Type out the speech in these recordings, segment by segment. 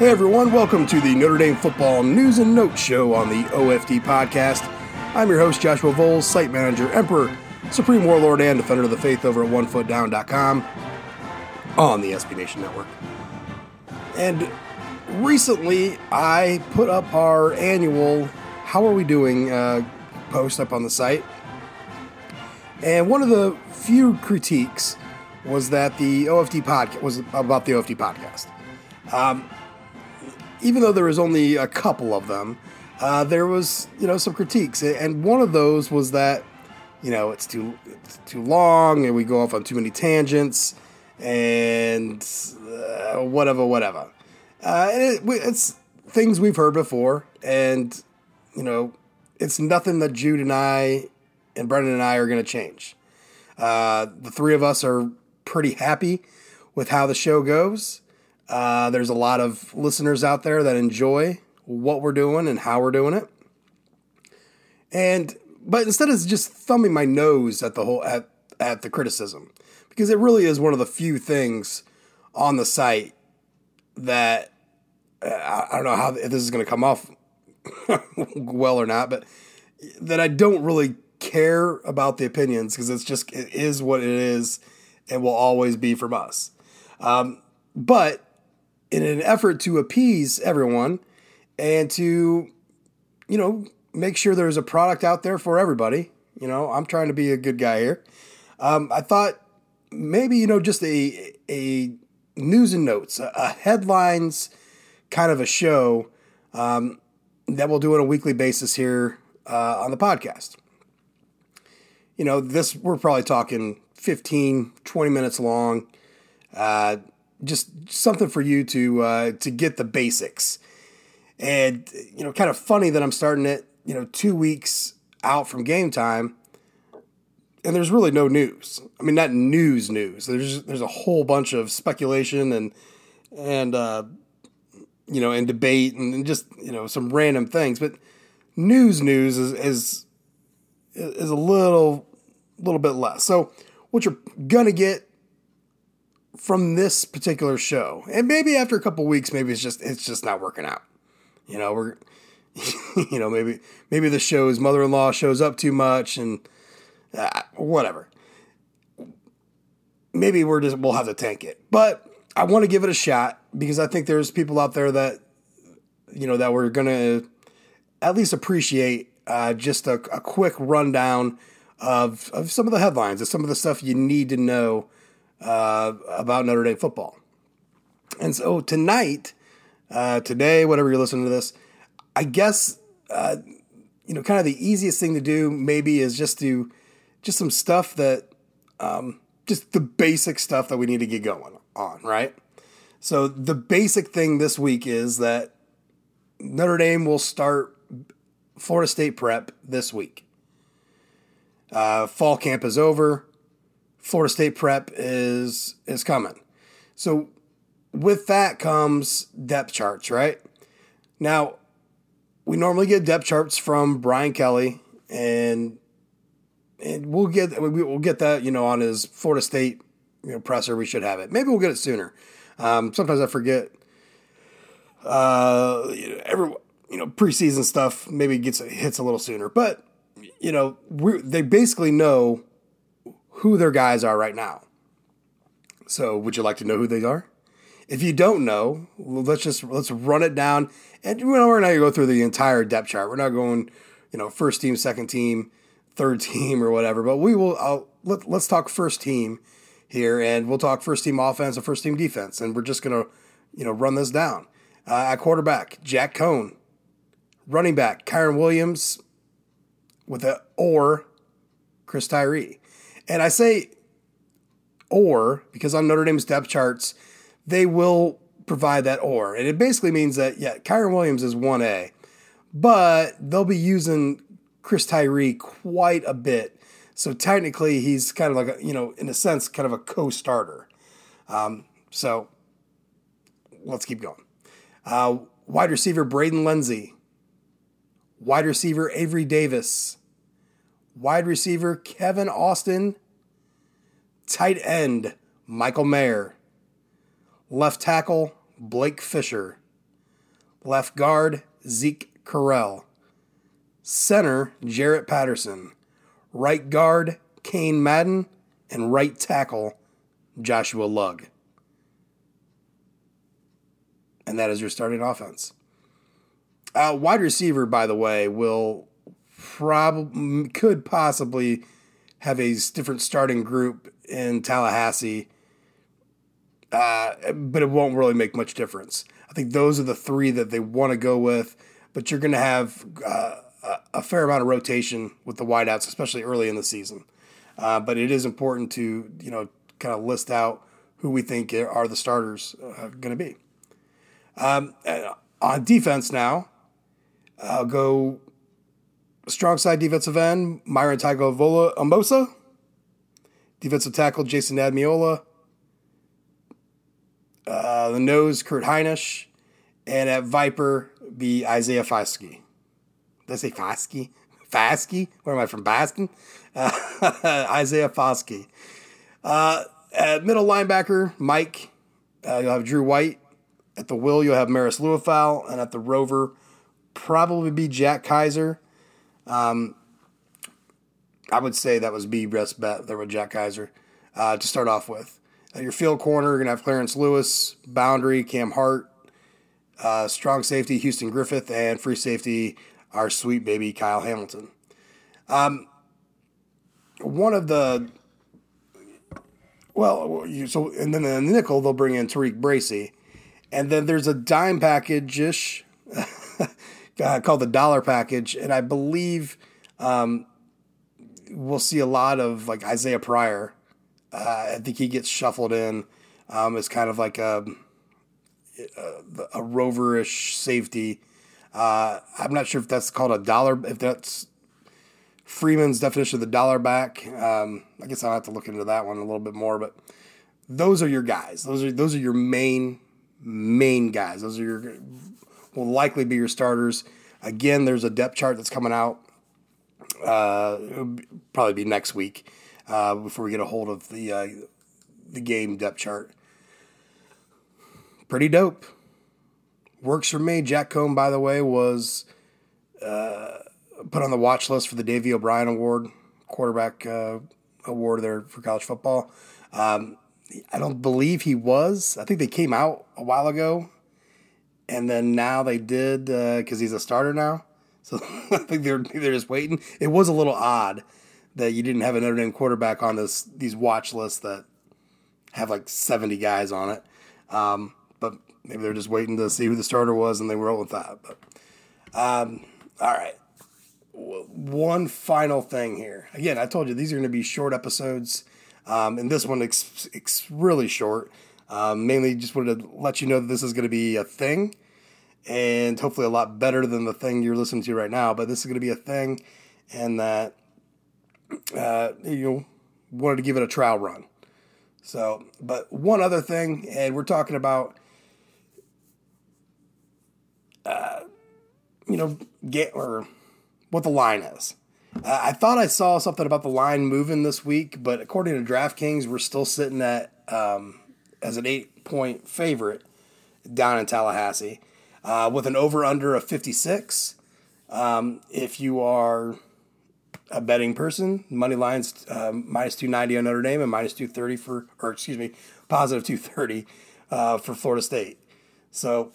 Hey everyone, welcome to the Notre Dame Football News and Notes Show on the OFD Podcast. I'm your host, Joshua Vowles, site manager, emperor, supreme warlord, and defender of the faith over at OneFootDown.com on the SB Nation Network. And recently, I put up our annual How Are We Doing uh, post up on the site. And one of the few critiques was that the OFD podcast was about the OFD podcast. Um, even though there was only a couple of them, uh, there was you know some critiques, and one of those was that you know it's too it's too long, and we go off on too many tangents, and uh, whatever, whatever. Uh, it, it's things we've heard before, and you know it's nothing that Jude and I and Brendan and I are going to change. Uh, the three of us are pretty happy with how the show goes. Uh, there's a lot of listeners out there that enjoy what we're doing and how we're doing it. And but instead of just thumbing my nose at the whole at at the criticism, because it really is one of the few things on the site that uh, I don't know how if this is going to come off well or not, but that I don't really care about the opinions because it's just it is what it is and will always be from us. Um, but in an effort to appease everyone and to, you know, make sure there's a product out there for everybody. You know, I'm trying to be a good guy here. Um, I thought maybe you know just a a news and notes, a, a headlines kind of a show um, that we'll do on a weekly basis here uh, on the podcast. You know, this we're probably talking 15, 20 minutes long. Uh, just something for you to uh, to get the basics. And you know, kind of funny that I'm starting it, you know, two weeks out from game time, and there's really no news. I mean, not news news. There's there's a whole bunch of speculation and and uh, you know and debate and just you know some random things. But news news is is is a little little bit less. So what you're gonna get from this particular show. And maybe after a couple weeks, maybe it's just it's just not working out. You know, we're you know maybe maybe the show's mother-in-law shows up too much and uh, whatever. Maybe we're just we'll have to tank it, but I want to give it a shot because I think there's people out there that you know that we're gonna at least appreciate uh, just a, a quick rundown of of some of the headlines, of some of the stuff you need to know uh, about Notre Dame football. And so tonight, uh, today, whatever you're listening to this, I guess uh, you know, kind of the easiest thing to do maybe is just to just some stuff that um, just the basic stuff that we need to get going on, right? So the basic thing this week is that Notre Dame will start Florida State prep this week. Uh, fall camp is over. Florida State prep is is coming. So with that comes depth charts, right? Now, we normally get depth charts from Brian Kelly, and and we'll get we'll get that you know on his Florida State you know presser. We should have it. Maybe we'll get it sooner. Um, sometimes I forget. Uh, every you know preseason stuff maybe gets hits a little sooner, but you know we they basically know who their guys are right now. So, would you like to know who they are? If you don't know, let's just let's run it down, and we're not going to go through the entire depth chart. We're not going, you know, first team, second team, third team, or whatever. But we will. I'll, let, let's talk first team here, and we'll talk first team offense and first team defense, and we're just going to, you know, run this down. Uh, at quarterback, Jack Coan. Running back, Kyren Williams, with a or Chris Tyree. And I say or because on Notre Dame's depth charts they will provide that or. And it basically means that, yeah, Kyren Williams is 1A, but they'll be using Chris Tyree quite a bit. So technically, he's kind of like, a, you know, in a sense, kind of a co starter. Um, so let's keep going. Uh, wide receiver Braden Lenzy. Wide receiver Avery Davis. Wide receiver Kevin Austin. Tight end Michael Mayer. Left tackle, Blake Fisher. Left guard, Zeke Correll. Center, Jarrett Patterson. Right guard, Cain Madden. And right tackle, Joshua Lugg. And that is your starting offense. Uh, wide receiver, by the way, will probably could possibly have a different starting group in Tallahassee uh, but it won't really make much difference. I think those are the three that they want to go with, but you're going to have uh, a fair amount of rotation with the wideouts, especially early in the season. Uh, but it is important to you know kind of list out who we think are the starters uh, going to be. Um, on defense now, I'll go strong side defensive end Myron Tagovailoa Amosa, defensive tackle Jayson Ademilola, uh, the nose, Kurt Hinish. And at Viper, be Isaiah Foskey. Did I say Foskey? Foskey? Where am I from? Baskin? Uh, Isaiah Foskey. Uh, at middle linebacker, Mike, uh, you'll have Drew White. At the Will, you'll have Marist Liufau. And at the Rover, probably be Jack Kiser. Um, I would say that was be best bet there with Jack Kiser uh, to start off with. Uh, your field corner, you're going to have Clarence Lewis, boundary, Cam Hart, uh, strong safety, Houston Griffith, and free safety, our sweet baby, Kyle Hamilton. Um, one of the, well, you, so, and then the nickel, they'll bring in Tariq Bracy. And then there's a dime package ish uh, called the dollar package. And I believe um, we'll see a lot of like Isaiah Pryor uh, I think he gets shuffled in um, as kind of like a, a, a roverish safety. Uh, I'm not sure if that's called a dollar, if that's Freeman's definition of the dollar back. Um, I guess I'll have to look into that one a little bit more, but those are your guys. Those are those are your main main guys. Those are your will likely be your starters. Again, there's a depth chart that's coming out. Uh, probably be next week uh, before we get a hold of the uh, the game depth chart. Pretty dope. Works for me. Jack Coan, by the way, was uh, put on the watch list for the Davy O'Brien Award, quarterback uh, award there for college football. Um, I don't believe he was. I think they came out a while ago, and then now they did because uh, he's a starter now. So I think they're they're just waiting. It was a little odd that you didn't have a Notre Dame quarterback on this these watch lists that have like 70 guys on it. Um, but maybe they're just waiting to see who the starter was and they roll with that. But um, all right, one final thing here. Again, I told you these are going to be short episodes, um, and this one it's really short. Um, mainly, just wanted to let you know that this is going to be a thing, and hopefully a lot better than the thing you're listening to right now. But this is going to be a thing, and that uh, you know, wanted to give it a trial run. So, but one other thing, and we're talking about, uh, you know, get or what the line is. Uh, I thought I saw something about the line moving this week, but according to DraftKings, we're still sitting at um, as an eight point favorite down in Tallahassee uh, with an over under of 56. Um, if you are a betting person, money lines um, minus 290 on Notre Dame and minus 230 for, or excuse me, positive 230 uh, for Florida State. So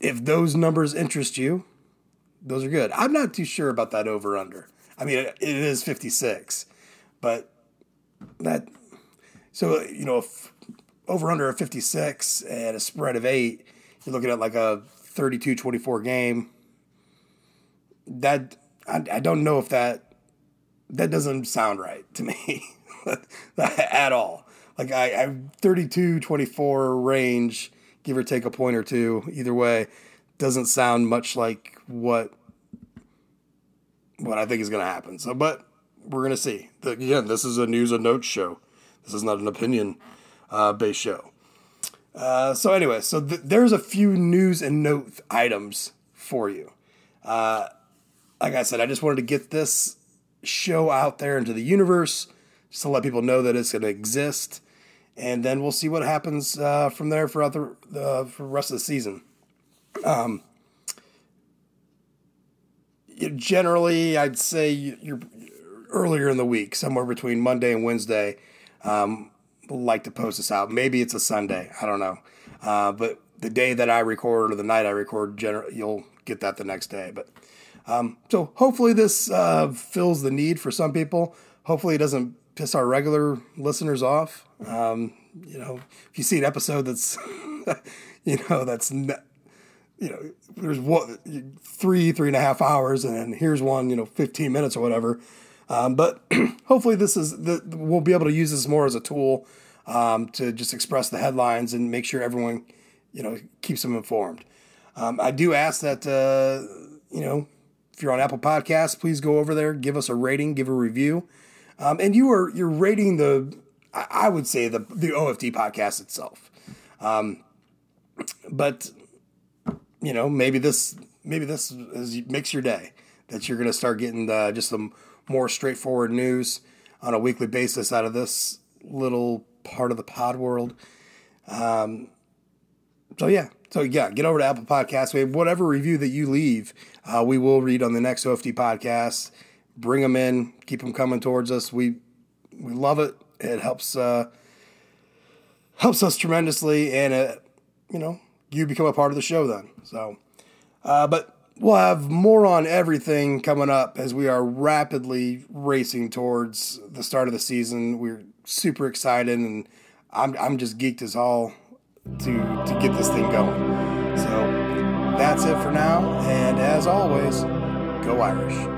if those numbers interest you, those are good. I'm not too sure about that over under. I mean, it, is 56, but that so you know over under a 56 and a spread of eight, you're looking at like a 32-24 game. That I, I don't know if that that doesn't sound right to me at all. Like I, I 32-24 range, give or take a point or two, either way doesn't sound much like what what I think is going to happen. So, but we're going to see. Again, this is a news and notes show. This is not an opinion uh, based show. Uh, so anyway, so th- there's a few news and note items for you. Uh, like I said, I just wanted to get this show out there into the universe, just to let people know that it's going to exist, and then we'll see what happens uh, from there for other the for the rest of the season. Um, generally, I'd say you're earlier in the week, somewhere between Monday and Wednesday. Um, like to post this out. Maybe it's a Sunday. I don't know. Uh, but the day that I record or the night I record, you'll get that the next day. But um, so hopefully this uh, fills the need for some people. Hopefully it doesn't piss our regular listeners off. Um, you know, if you see an episode that's, you know, that's you know, there's what three, three and a half hours, and here's one, you know, 15 minutes or whatever. Um, but hopefully, this is the, we'll be able to use this more as a tool um, to just express the headlines and make sure everyone, you know, keeps them informed. Um, I do ask that, uh, you know, if you're on Apple Podcasts, please go over there, give us a rating, give a review, um, and you are you're rating the, I would say the the OFD podcast itself. Um, but you know, maybe this maybe this is, makes your day that you're going to start getting the, just some more straightforward news on a weekly basis out of this little part of the pod world. Um, so yeah, so yeah, get over to Apple Podcasts. We whatever review that you leave, uh, we will read on the next OFD podcast. Bring them in, keep them coming towards us. We we love it. It helps uh, helps us tremendously, and it you know you become a part of the show then. So, uh, but we'll have more on everything coming up as we are rapidly racing towards the start of the season. We're super excited, and I'm I'm just geeked as all to to get this thing going. So that's it for now, and as always, go Irish.